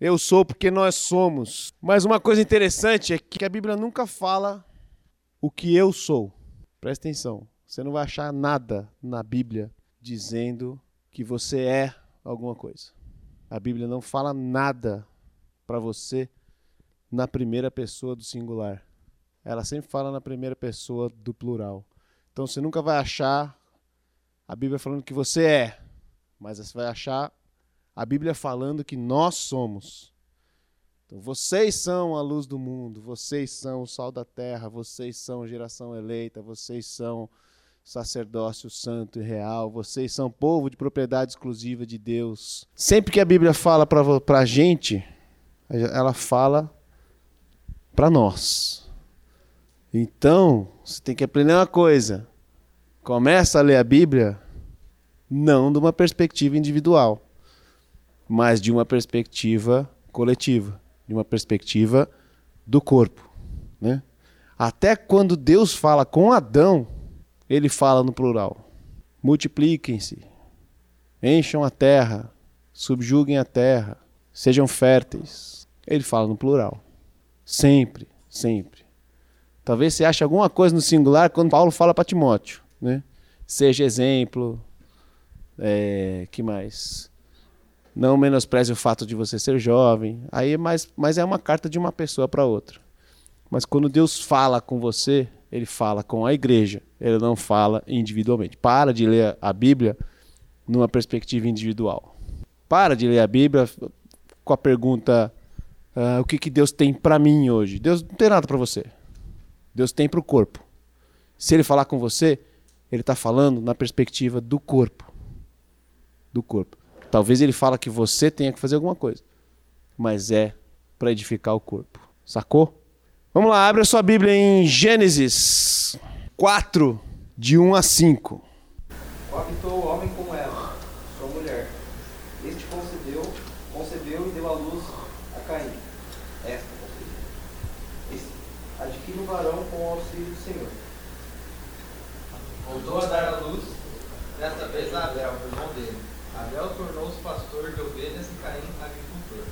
Eu sou porque nós somos. Mas uma coisa interessante é que a Bíblia nunca fala o que eu sou. Presta atenção. Você não vai achar nada na Bíblia dizendo que você é alguma coisa. A Bíblia não fala nada para você na primeira pessoa do singular. Ela sempre fala na primeira pessoa do plural. Então você nunca vai achar a Bíblia falando que você é, mas você vai achar a Bíblia falando que nós somos. Então, vocês são a luz do mundo, vocês são o sal da terra, vocês são geração eleita, vocês são sacerdócio santo e real, vocês são povo de propriedade exclusiva de Deus. Sempre que a Bíblia fala para a gente, ela fala para nós. Então, você tem que aprender uma coisa. Começa a ler a Bíblia não de uma perspectiva individual mas de uma perspectiva coletiva, de uma perspectiva do corpo. Né? Até quando Deus fala com Adão, ele fala no plural: multipliquem-se, encham a terra, subjuguem a terra, sejam férteis. Ele fala no plural. Sempre, sempre. Talvez você ache alguma coisa no singular quando Paulo fala para Timóteo. Né? Seja exemplo. É, que mais? Não menospreze o fato de você ser jovem. Aí, mas, mas é uma carta de uma pessoa para outra. Mas quando Deus fala com você, ele fala com a igreja. Ele não fala individualmente. Para de ler a Bíblia numa perspectiva individual. Para de ler a Bíblia com a pergunta: uh, o que, que Deus tem para mim hoje? Deus não tem nada para você. Deus tem para o corpo. Se ele falar com você, ele está falando na perspectiva do corpo. Do corpo. Talvez ele fala que você tenha que fazer alguma coisa, mas é para edificar o corpo. Sacou? Vamos lá, abre a sua Bíblia em Gênesis 4, de 1 a 5. Habitou o homem com ela, sua mulher. Este concedeu, concebeu e deu à luz a Caim. Esta concebeu. Adquire um varão com o auxílio do Senhor. Voltou a dar à luz, desta vez a Abel, irmão dele. Abel tornou-se pastor de ovelhas e Caim agricultor.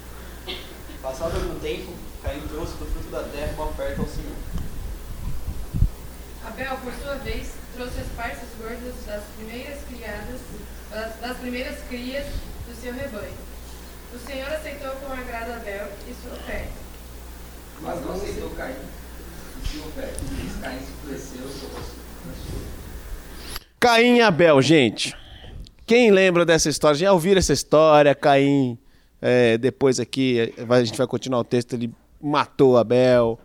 Passado algum tempo, Caim trouxe do fruto da terra uma oferta ao Senhor. Abel, por sua vez, trouxe as partes gordas das primeiras criadas, das primeiras crias do seu rebanho. O Senhor aceitou com agrado Abel e sua oferta. Mas não aceitou Caim e sua oferta. Caim se enfureceu sobre Caim e Abel, gente. Quem lembra dessa história? Já ouviram essa história? Caim, é, depois aqui, a gente vai continuar o texto, ele matou Abel,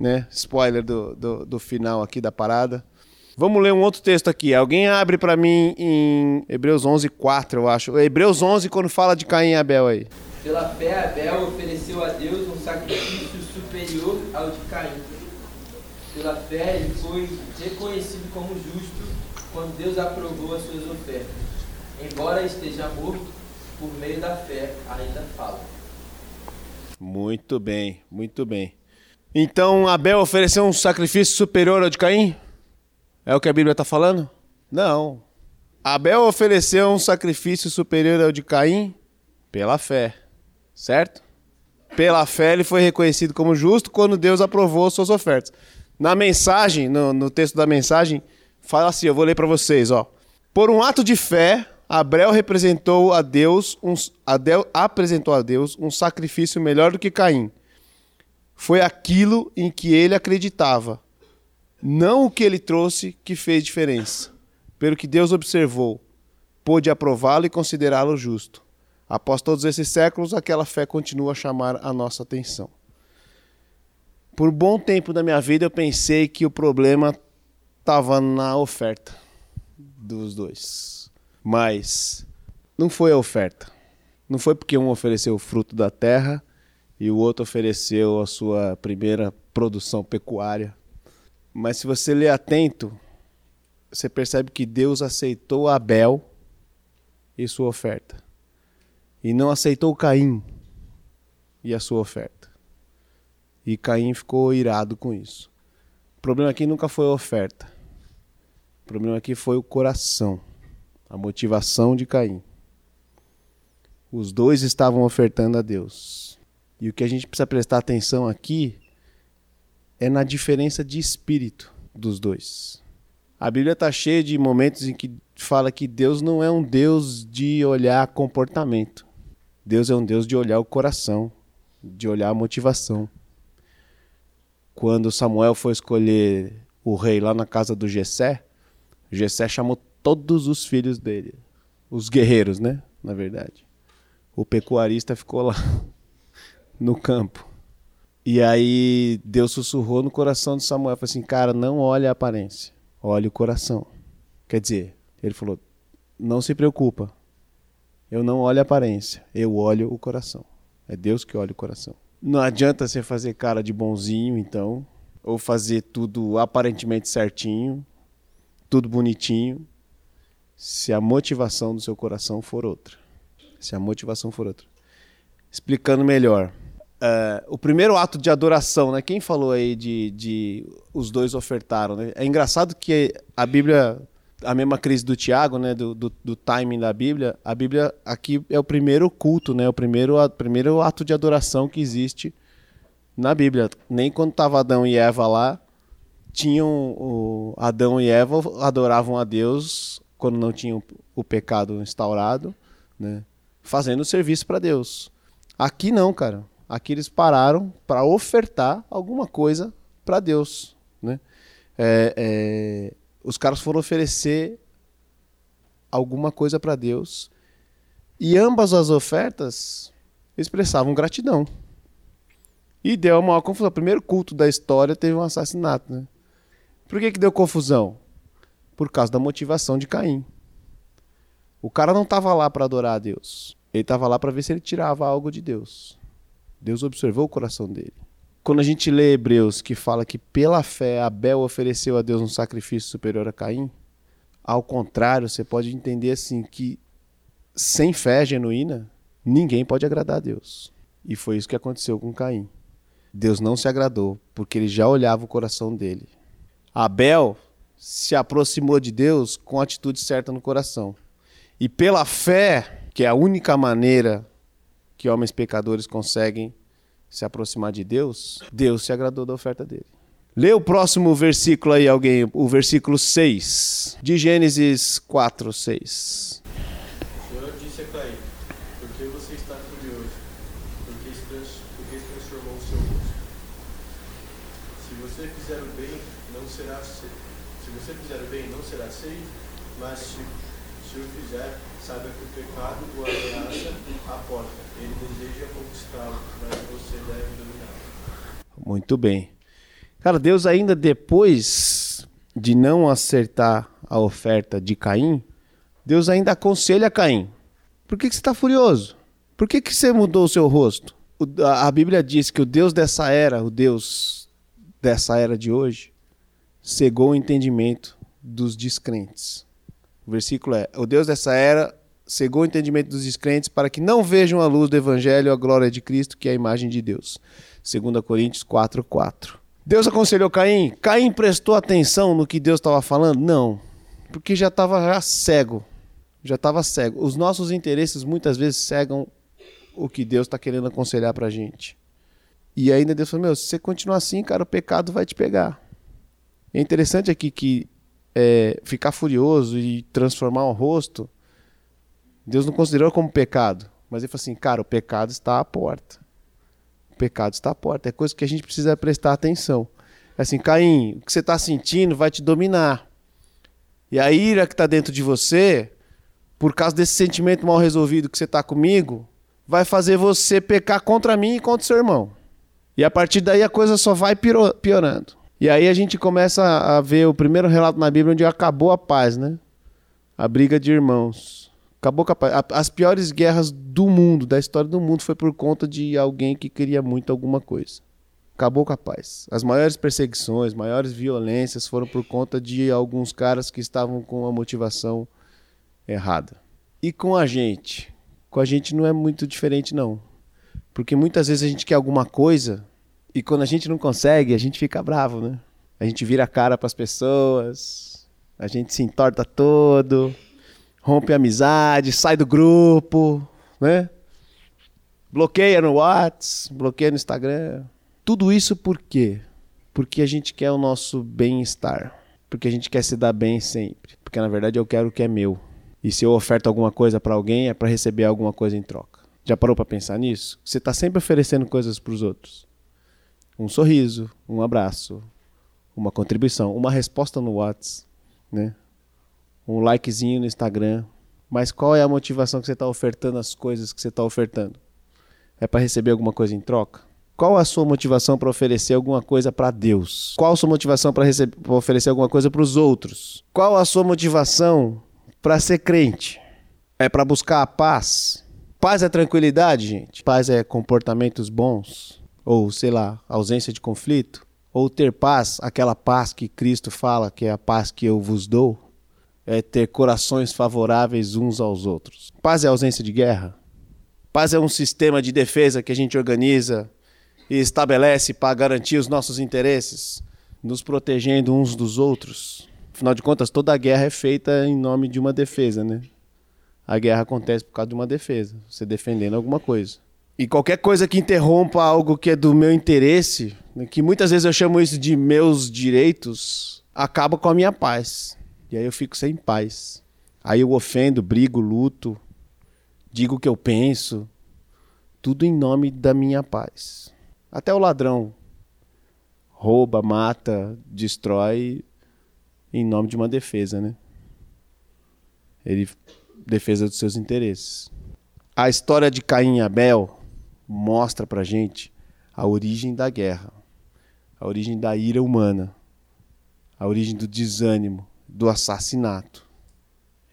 né? Spoiler do, do, do final aqui da parada. Vamos ler um outro texto aqui. Alguém abre para mim em Hebreus 11, 4, eu acho. Hebreus 11, quando fala de Caim e Abel aí. Pela fé, Abel ofereceu a Deus um sacrifício superior ao de Caim. Pela fé, ele foi reconhecido como justo quando Deus aprovou as suas ofertas embora esteja morto, por meio da fé ainda fala. Muito bem, muito bem. Então Abel ofereceu um sacrifício superior ao de Caim? É o que a Bíblia está falando? Não. Abel ofereceu um sacrifício superior ao de Caim pela fé, certo? Pela fé ele foi reconhecido como justo quando Deus aprovou suas ofertas. Na mensagem, no, no texto da mensagem, fala assim: eu vou ler para vocês, ó. Por um ato de fé, Abel representou a Deus um, Adel, apresentou a Deus um sacrifício melhor do que Caim. Foi aquilo em que ele acreditava, não o que ele trouxe que fez diferença. Pelo que Deus observou, pôde aprová-lo e considerá-lo justo. Após todos esses séculos, aquela fé continua a chamar a nossa atenção. Por bom tempo da minha vida, eu pensei que o problema estava na oferta dos dois. Mas não foi a oferta. Não foi porque um ofereceu o fruto da terra e o outro ofereceu a sua primeira produção pecuária. Mas se você ler atento, você percebe que Deus aceitou Abel e sua oferta. E não aceitou Caim e a sua oferta. E Caim ficou irado com isso. O problema aqui nunca foi a oferta. O problema aqui foi o coração a motivação de Caim. Os dois estavam ofertando a Deus. E o que a gente precisa prestar atenção aqui é na diferença de espírito dos dois. A Bíblia está cheia de momentos em que fala que Deus não é um Deus de olhar comportamento. Deus é um Deus de olhar o coração, de olhar a motivação. Quando Samuel foi escolher o rei lá na casa do Jessé, Jessé chamou todos os filhos dele, os guerreiros, né, na verdade. O pecuarista ficou lá no campo. E aí Deus sussurrou no coração de Samuel, falou assim: "Cara, não olhe a aparência, olhe o coração". Quer dizer, ele falou: "Não se preocupa. Eu não olho a aparência, eu olho o coração. É Deus que olha o coração. Não adianta você fazer cara de bonzinho, então, ou fazer tudo aparentemente certinho, tudo bonitinho, se a motivação do seu coração for outra. Se a motivação for outra. Explicando melhor. Uh, o primeiro ato de adoração, né? Quem falou aí de, de os dois ofertaram, né? É engraçado que a Bíblia, a mesma crise do Tiago, né? Do, do, do, timing da Bíblia, a Bíblia aqui é o primeiro culto, né? O primeiro, a, primeiro ato de adoração que existe na Bíblia. Nem quando tava Adão e Eva lá, tinham o Adão e Eva adoravam a Deus quando não tinham o pecado instaurado, né? Fazendo serviço para Deus. Aqui não, cara. Aqui eles pararam para ofertar alguma coisa para Deus. Né? É, é, os caras foram oferecer alguma coisa para Deus e ambas as ofertas expressavam gratidão. E deu uma confusão. O primeiro culto da história teve um assassinato. Né? Por que, que deu confusão? Por causa da motivação de Caim. O cara não estava lá para adorar a Deus. Ele estava lá para ver se ele tirava algo de Deus. Deus observou o coração dele. Quando a gente lê Hebreus que fala que pela fé Abel ofereceu a Deus um sacrifício superior a Caim, ao contrário, você pode entender assim que sem fé genuína, ninguém pode agradar a Deus. E foi isso que aconteceu com Caim. Deus não se agradou, porque ele já olhava o coração dele. Abel se aproximou de Deus com a atitude certa no coração. E pela fé, que é a única maneira que homens pecadores conseguem se aproximar de Deus, Deus se agradou da oferta dele. Lê o próximo versículo aí, alguém, o versículo 6, de Gênesis 4, 6. O Senhor disse a Caim: Por que você está furioso? Porque se, transformou o seu rosto. Se você fizer o bem, não será Se você fizer o bem, não será aceito, mas se, se o fizer, saiba que o pecado o ameaça a porta ele deseja conquistá-lo, mas você deve dominá-lo. Muito bem. Cara, Deus ainda depois de não acertar a oferta de Caim, Deus ainda aconselha Caim. Por que, que você está furioso? Por que, que você mudou o seu rosto? O, a, a Bíblia diz que o Deus dessa era, o Deus dessa era de hoje, cegou o entendimento dos descrentes. O versículo é: O Deus dessa era cegou o entendimento dos descrentes para que não vejam a luz do evangelho a glória de Cristo, que é a imagem de Deus. 2 Coríntios 4, 4. Deus aconselhou Caim. Caim prestou atenção no que Deus estava falando? Não, porque já estava já cego. Já estava cego. Os nossos interesses muitas vezes cegam o que Deus está querendo aconselhar para a gente. E ainda Deus falou: Meu, se você continuar assim, cara, o pecado vai te pegar. É interessante aqui que é, ficar furioso e transformar o rosto Deus não considerou como pecado, mas ele falou assim: cara, o pecado está à porta. O pecado está à porta. É coisa que a gente precisa prestar atenção. É assim, Caim, o que você está sentindo vai te dominar. E a ira que está dentro de você, por causa desse sentimento mal resolvido que você está comigo, vai fazer você pecar contra mim e contra o seu irmão. E a partir daí a coisa só vai piorando. E aí a gente começa a ver o primeiro relato na Bíblia onde acabou a paz, né? A briga de irmãos. Acabou com a, as piores guerras do mundo, da história do mundo, foi por conta de alguém que queria muito alguma coisa. Acabou com a paz. As maiores perseguições, maiores violências foram por conta de alguns caras que estavam com a motivação errada. E com a gente? Com a gente não é muito diferente, não. Porque muitas vezes a gente quer alguma coisa e quando a gente não consegue, a gente fica bravo, né? A gente vira a cara para as pessoas, a gente se entorta todo, rompe a amizade, sai do grupo, né? Bloqueia no WhatsApp, bloqueia no Instagram. Tudo isso por quê? Porque a gente quer o nosso bem-estar. Porque a gente quer se dar bem sempre. Porque na verdade eu quero o que é meu. E se eu oferto alguma coisa para alguém é para receber alguma coisa em troca. Já parou para pensar nisso? Você está sempre oferecendo coisas para os outros. Um sorriso, um abraço, uma contribuição, uma resposta no WhatsApp, né? Um likezinho no Instagram. Mas qual é a motivação que você está ofertando as coisas que você está ofertando? É para receber alguma coisa em troca? Qual a sua motivação para oferecer alguma coisa para Deus? Qual a sua motivação para oferecer alguma coisa para os outros? Qual a sua motivação para ser crente? É para buscar a paz? Paz é tranquilidade, gente? Paz é comportamentos bons? Ou, sei lá, ausência de conflito? Ou ter paz, aquela paz que Cristo fala, que é a paz que eu vos dou? É ter corações favoráveis uns aos outros. Paz é ausência de guerra? Paz é um sistema de defesa que a gente organiza e estabelece para garantir os nossos interesses, nos protegendo uns dos outros. Afinal de contas, toda a guerra é feita em nome de uma defesa, né? A guerra acontece por causa de uma defesa, você defendendo alguma coisa. E qualquer coisa que interrompa algo que é do meu interesse, né, que muitas vezes eu chamo isso de meus direitos, acaba com a minha paz. E aí eu fico sem paz. Aí eu ofendo, brigo, luto, digo o que eu penso, tudo em nome da minha paz. Até o ladrão rouba, mata, destrói em nome de uma defesa, né? Ele defesa dos seus interesses. A história de Caim e Abel mostra pra gente a origem da guerra, a origem da ira humana, a origem do desânimo, do assassinato.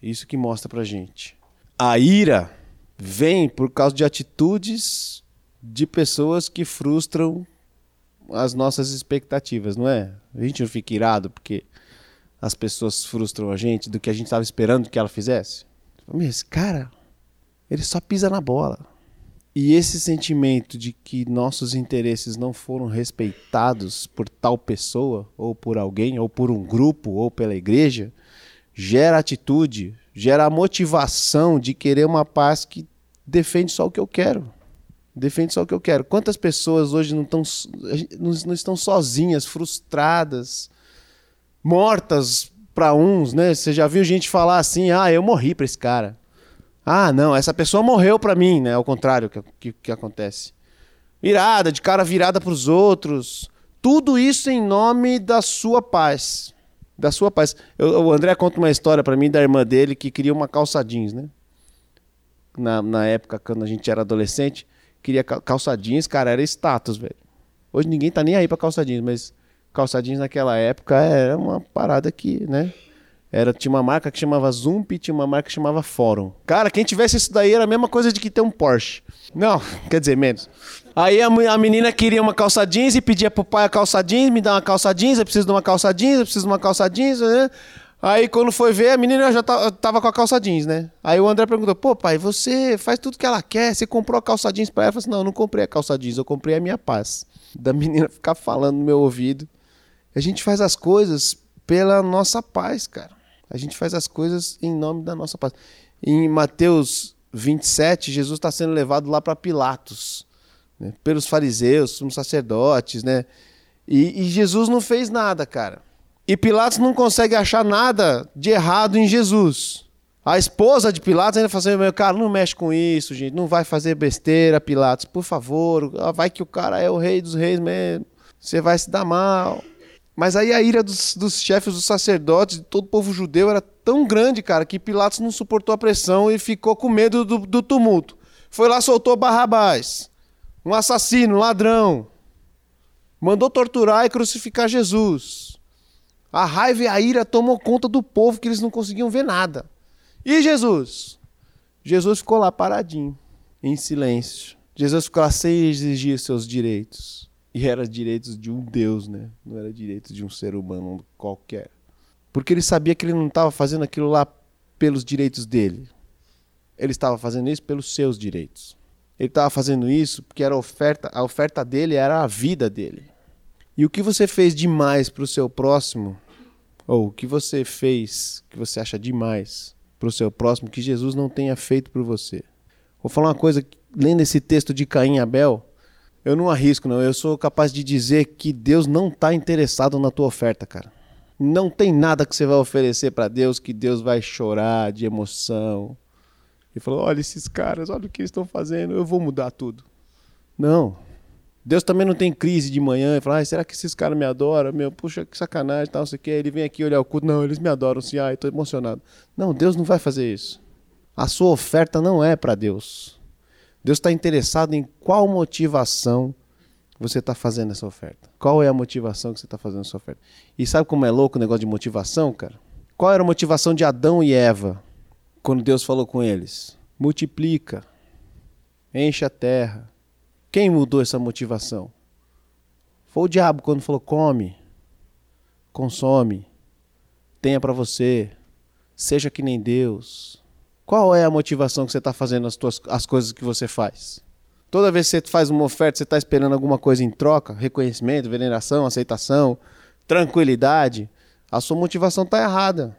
Isso que mostra pra gente. A ira vem por causa de atitudes de pessoas que frustram as nossas expectativas, não é? A gente não fica irado porque as pessoas frustram a gente do que a gente estava esperando que ela fizesse. Mas cara, ele só pisa na bola. E esse sentimento de que nossos interesses não foram respeitados por tal pessoa, ou por alguém, ou por um grupo, ou pela igreja, gera atitude, gera a motivação de querer uma paz que defende só o que eu quero. Defende só o que eu quero. Quantas pessoas hoje não, tão, não estão sozinhas, frustradas, mortas para uns, né? Você já viu gente falar assim: ah, eu morri para esse cara. Ah, não, essa pessoa morreu para mim, né? Ao contrário que, que, que acontece. Virada, de cara virada para os outros. Tudo isso em nome da sua paz. Da sua paz. Eu, o André conta uma história para mim da irmã dele que queria uma calça jeans, né? Na, na época, quando a gente era adolescente, queria calça jeans, cara, era status, velho. Hoje ninguém tá nem aí pra calça jeans, mas calça jeans naquela época era uma parada que, né? Era, tinha uma marca que chamava Zump tinha uma marca que chamava Fórum. Cara, quem tivesse isso daí era a mesma coisa de que ter um Porsche. Não, quer dizer, menos. Aí a, a menina queria uma calça jeans e pedia pro pai a calça jeans, me dá uma calça jeans, eu preciso de uma calça jeans, eu preciso de uma calça jeans, né? Aí quando foi ver, a menina já tava com a calça jeans, né? Aí o André perguntou: pô, pai, você faz tudo que ela quer, você comprou a calça jeans pra ela? Eu falei assim: não, eu não comprei a calça jeans, eu comprei a minha paz. Da menina ficar falando no meu ouvido. A gente faz as coisas pela nossa paz, cara. A gente faz as coisas em nome da nossa paz. Em Mateus 27, Jesus está sendo levado lá para Pilatos, né? pelos fariseus, sumos sacerdotes, né? E, e Jesus não fez nada, cara. E Pilatos não consegue achar nada de errado em Jesus. A esposa de Pilatos ainda fala assim, meu cara, não mexe com isso, gente. Não vai fazer besteira, Pilatos, por favor. Vai que o cara é o rei dos reis mesmo. Você vai se dar mal. Mas aí a ira dos, dos chefes dos sacerdotes, de todo o povo judeu, era tão grande, cara, que Pilatos não suportou a pressão e ficou com medo do, do tumulto. Foi lá, soltou Barrabás, um assassino, um ladrão. Mandou torturar e crucificar Jesus. A raiva e a ira tomou conta do povo que eles não conseguiam ver nada. E Jesus? Jesus ficou lá paradinho, em silêncio. Jesus ficou lá sem exigir seus direitos. E era direitos de um Deus, né? Não era direitos de um ser humano qualquer. Porque ele sabia que ele não estava fazendo aquilo lá pelos direitos dele. Ele estava fazendo isso pelos seus direitos. Ele estava fazendo isso porque era a oferta, a oferta dele era a vida dele. E o que você fez demais para o seu próximo, ou o que você fez que você acha demais para o seu próximo que Jesus não tenha feito por você? Vou falar uma coisa lendo esse texto de Caim e Abel, eu não arrisco, não. Eu sou capaz de dizer que Deus não está interessado na tua oferta, cara. Não tem nada que você vai oferecer para Deus que Deus vai chorar de emoção. E falou: olha esses caras, olha o que eles estão fazendo, eu vou mudar tudo. Não. Deus também não tem crise de manhã e fala, ah, será que esses caras me adoram? Meu, puxa, que sacanagem, tal, não sei o que. Ele vem aqui olhar o culto. Não, eles me adoram, sim, ai, tô emocionado. Não, Deus não vai fazer isso. A sua oferta não é para Deus. Deus está interessado em qual motivação você está fazendo essa oferta. Qual é a motivação que você está fazendo essa oferta? E sabe como é louco o negócio de motivação, cara? Qual era a motivação de Adão e Eva quando Deus falou com eles? Multiplica, enche a terra, quem mudou essa motivação? Foi o diabo quando falou: come, consome, tenha para você, seja que nem Deus. Qual é a motivação que você está fazendo as, tuas, as coisas que você faz? Toda vez que você faz uma oferta, você está esperando alguma coisa em troca? Reconhecimento, veneração, aceitação, tranquilidade. A sua motivação está errada.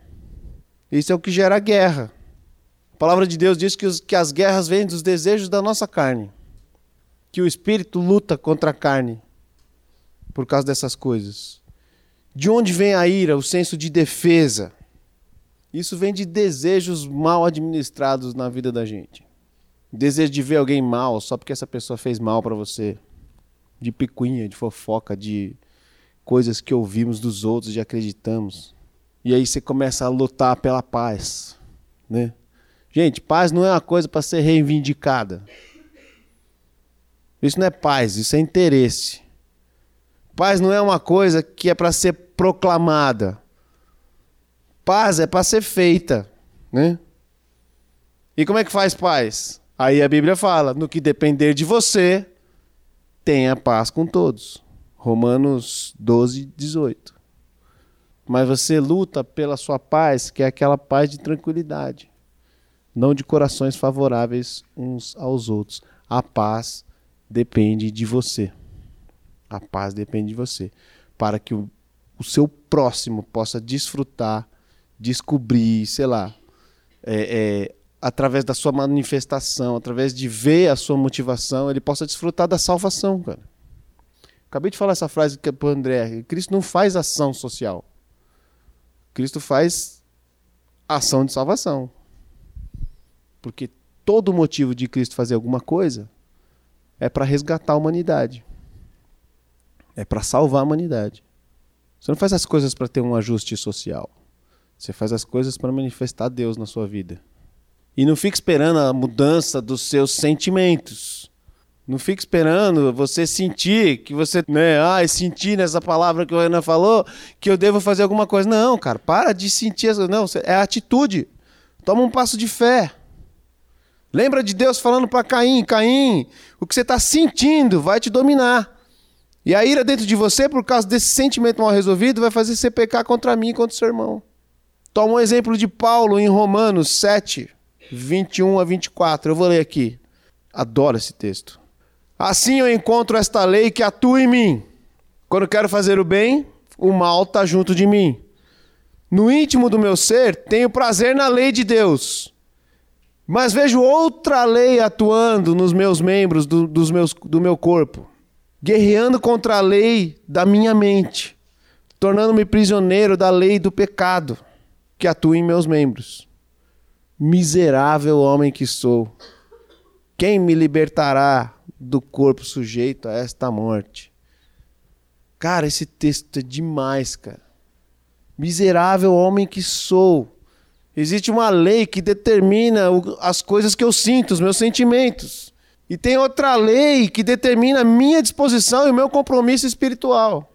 Isso é o que gera guerra. A palavra de Deus diz que, os, que as guerras vêm dos desejos da nossa carne que o espírito luta contra a carne por causa dessas coisas. De onde vem a ira, o senso de defesa? Isso vem de desejos mal administrados na vida da gente. Desejo de ver alguém mal só porque essa pessoa fez mal para você. De picuinha, de fofoca, de coisas que ouvimos dos outros e acreditamos. E aí você começa a lutar pela paz, né? Gente, paz não é uma coisa para ser reivindicada. Isso não é paz, isso é interesse. Paz não é uma coisa que é para ser proclamada. Paz é para ser feita, né? E como é que faz paz? Aí a Bíblia fala: no que depender de você, tenha paz com todos. Romanos 12, 18. Mas você luta pela sua paz, que é aquela paz de tranquilidade, não de corações favoráveis uns aos outros. A paz depende de você. A paz depende de você. Para que o, o seu próximo possa desfrutar, descobrir, sei lá, é, é, através da sua manifestação, através de ver a sua motivação, ele possa desfrutar da salvação, cara. Acabei de falar essa frase que é André. Cristo não faz ação social. Cristo faz ação de salvação. Porque todo motivo de Cristo fazer alguma coisa é para resgatar a humanidade. É para salvar a humanidade. Você não faz as coisas para ter um ajuste social. Você faz as coisas para manifestar Deus na sua vida. E não fique esperando a mudança dos seus sentimentos. Não fique esperando você sentir que você, né, ah, sentir nessa palavra que o Renan falou, que eu devo fazer alguma coisa. Não, cara, para de sentir essa, não, é atitude. Toma um passo de fé. Lembra de Deus falando para Caim: Caim, o que você está sentindo vai te dominar. E a ira dentro de você, por causa desse sentimento mal resolvido, vai fazer você pecar contra mim e contra o seu irmão. Toma um exemplo de Paulo em Romanos 7, 21 a 24. Eu vou ler aqui. Adoro esse texto. Assim eu encontro esta lei que atua em mim. Quando quero fazer o bem, o mal está junto de mim. No íntimo do meu ser, tenho prazer na lei de Deus mas vejo outra lei atuando nos meus membros do, dos meus, do meu corpo, guerreando contra a lei da minha mente, tornando-me prisioneiro da lei do pecado que atua em meus membros. Miserável homem que sou, quem me libertará do corpo sujeito a esta morte? Cara, esse texto é demais, cara. Miserável homem que sou, Existe uma lei que determina as coisas que eu sinto, os meus sentimentos. E tem outra lei que determina a minha disposição e o meu compromisso espiritual.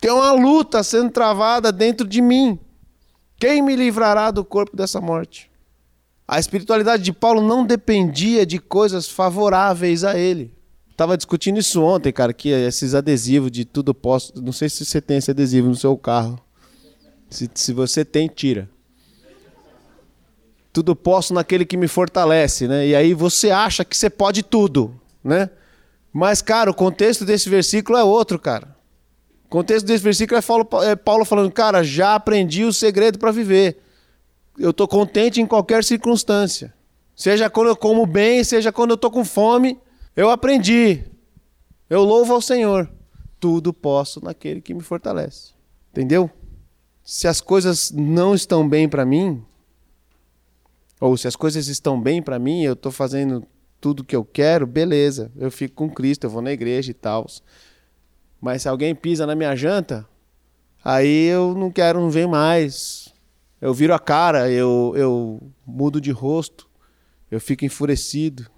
Tem uma luta sendo travada dentro de mim. Quem me livrará do corpo dessa morte? A espiritualidade de Paulo não dependia de coisas favoráveis a ele. Estava discutindo isso ontem, cara, que esses adesivos de tudo posso. Não sei se você tem esse adesivo no seu carro. Se, se você tem, tira tudo posso naquele que me fortalece, né? E aí você acha que você pode tudo, né? Mas, cara, o contexto desse versículo é outro, cara. Contexto desse versículo é Paulo, é Paulo falando, cara, já aprendi o segredo para viver. Eu estou contente em qualquer circunstância. Seja quando eu como bem, seja quando eu tô com fome, eu aprendi. Eu louvo ao Senhor. Tudo posso naquele que me fortalece. Entendeu? Se as coisas não estão bem para mim, ou se as coisas estão bem para mim, eu estou fazendo tudo que eu quero, beleza. Eu fico com Cristo, eu vou na igreja e tal. Mas se alguém pisa na minha janta, aí eu não quero, não venho mais. Eu viro a cara, eu, eu mudo de rosto eu fico enfurecido.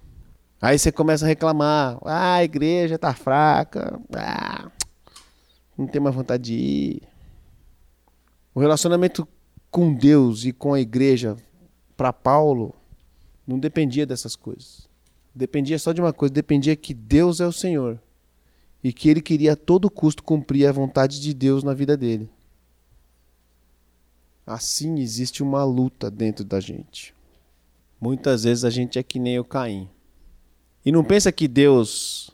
Aí você começa a reclamar. Ah, a igreja tá fraca. Ah, não tem mais vontade de ir. O relacionamento com Deus e com a igreja, para Paulo, não dependia dessas coisas. Dependia só de uma coisa: dependia que Deus é o Senhor. E que ele queria a todo custo cumprir a vontade de Deus na vida dele. Assim existe uma luta dentro da gente. Muitas vezes a gente é que nem o Caim. E não pensa que Deus.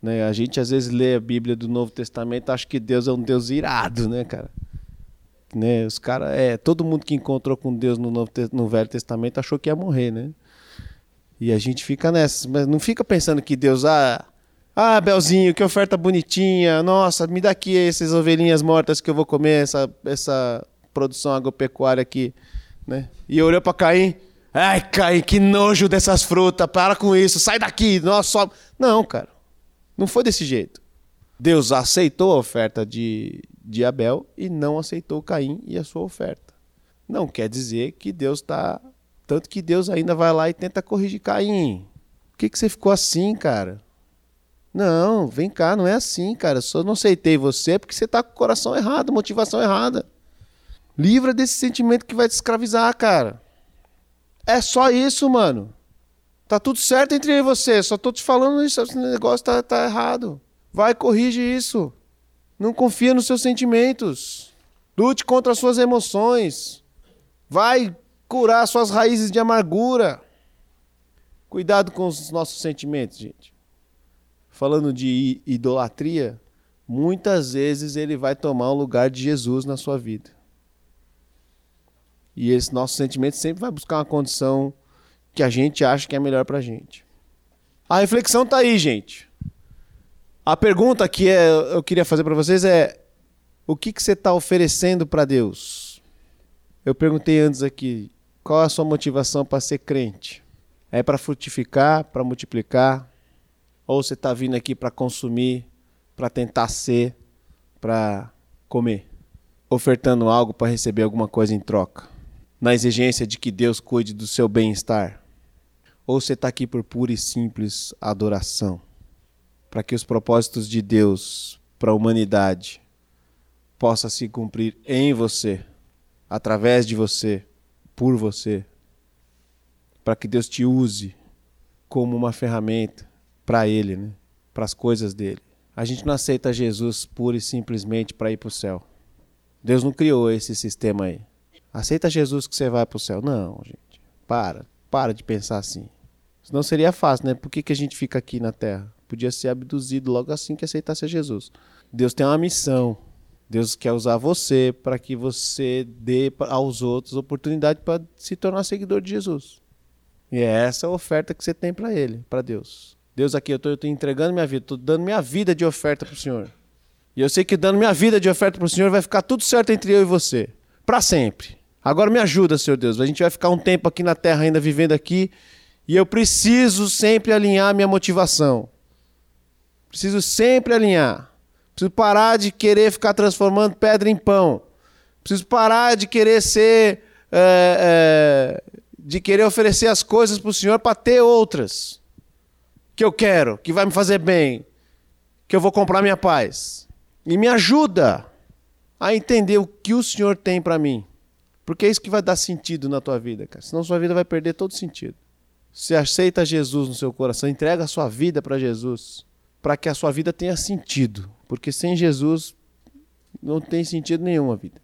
Né, a gente às vezes lê a Bíblia do Novo Testamento acha que Deus é um Deus irado, né, cara? Né, os cara, é, todo mundo que encontrou com Deus no, Novo, no Velho Testamento achou que ia morrer, né? E a gente fica nessa, mas não fica pensando que Deus, ah, ah, Belzinho, que oferta bonitinha, nossa, me dá aqui essas ovelhinhas mortas que eu vou comer, essa, essa produção agropecuária aqui, né? E olhou para Caim, Ai, Caim, que nojo dessas frutas, para com isso, sai daqui, nós só. Não, cara, não foi desse jeito. Deus aceitou a oferta de, de Abel e não aceitou Caim e a sua oferta. Não quer dizer que Deus está. Tanto que Deus ainda vai lá e tenta corrigir Caim. Por que, que você ficou assim, cara? Não, vem cá, não é assim, cara. Só não aceitei você porque você está com o coração errado, motivação errada. Livra desse sentimento que vai te escravizar, cara. É só isso, mano. Tá tudo certo entre eu e você. Só tô te falando isso. Esse negócio tá, tá errado. Vai, corrige isso. Não confia nos seus sentimentos. Lute contra as suas emoções. Vai curar suas raízes de amargura. Cuidado com os nossos sentimentos, gente. Falando de idolatria, muitas vezes ele vai tomar o lugar de Jesus na sua vida. E esse nosso sentimento sempre vai buscar uma condição que a gente acha que é melhor pra gente. A reflexão tá aí, gente. A pergunta que é, eu queria fazer para vocês é: o que, que você está oferecendo para Deus? Eu perguntei antes aqui, qual é a sua motivação para ser crente? É para frutificar, para multiplicar? Ou você está vindo aqui para consumir, para tentar ser, para comer? Ofertando algo para receber alguma coisa em troca? na exigência de que Deus cuide do seu bem-estar? Ou você está aqui por pura e simples adoração? Para que os propósitos de Deus para a humanidade possam se cumprir em você, através de você, por você. Para que Deus te use como uma ferramenta para Ele, né? para as coisas dele. A gente não aceita Jesus pura e simplesmente para ir para o céu. Deus não criou esse sistema aí. Aceita Jesus que você vai para o céu. Não, gente. Para. Para de pensar assim. Senão seria fácil, né? Por que, que a gente fica aqui na Terra? Podia ser abduzido logo assim que aceitasse Jesus. Deus tem uma missão. Deus quer usar você para que você dê aos outros oportunidade para se tornar seguidor de Jesus. E é essa a oferta que você tem para Ele, para Deus. Deus, aqui eu estou entregando minha vida, estou dando minha vida de oferta para o Senhor. E eu sei que dando minha vida de oferta para o Senhor vai ficar tudo certo entre eu e você, para sempre. Agora me ajuda, Senhor Deus. A gente vai ficar um tempo aqui na terra ainda vivendo aqui. E eu preciso sempre alinhar minha motivação. Preciso sempre alinhar. Preciso parar de querer ficar transformando pedra em pão. Preciso parar de querer ser. É, é, de querer oferecer as coisas para o Senhor para ter outras. Que eu quero, que vai me fazer bem. Que eu vou comprar minha paz. E me ajuda a entender o que o Senhor tem para mim. Porque é isso que vai dar sentido na tua vida, cara. Senão sua vida vai perder todo sentido. Você aceita Jesus no seu coração, entrega a sua vida para Jesus, para que a sua vida tenha sentido. Porque sem Jesus não tem sentido nenhum a vida.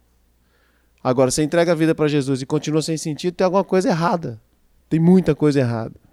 Agora, você entrega a vida para Jesus e continua sem sentido, tem alguma coisa errada. Tem muita coisa errada.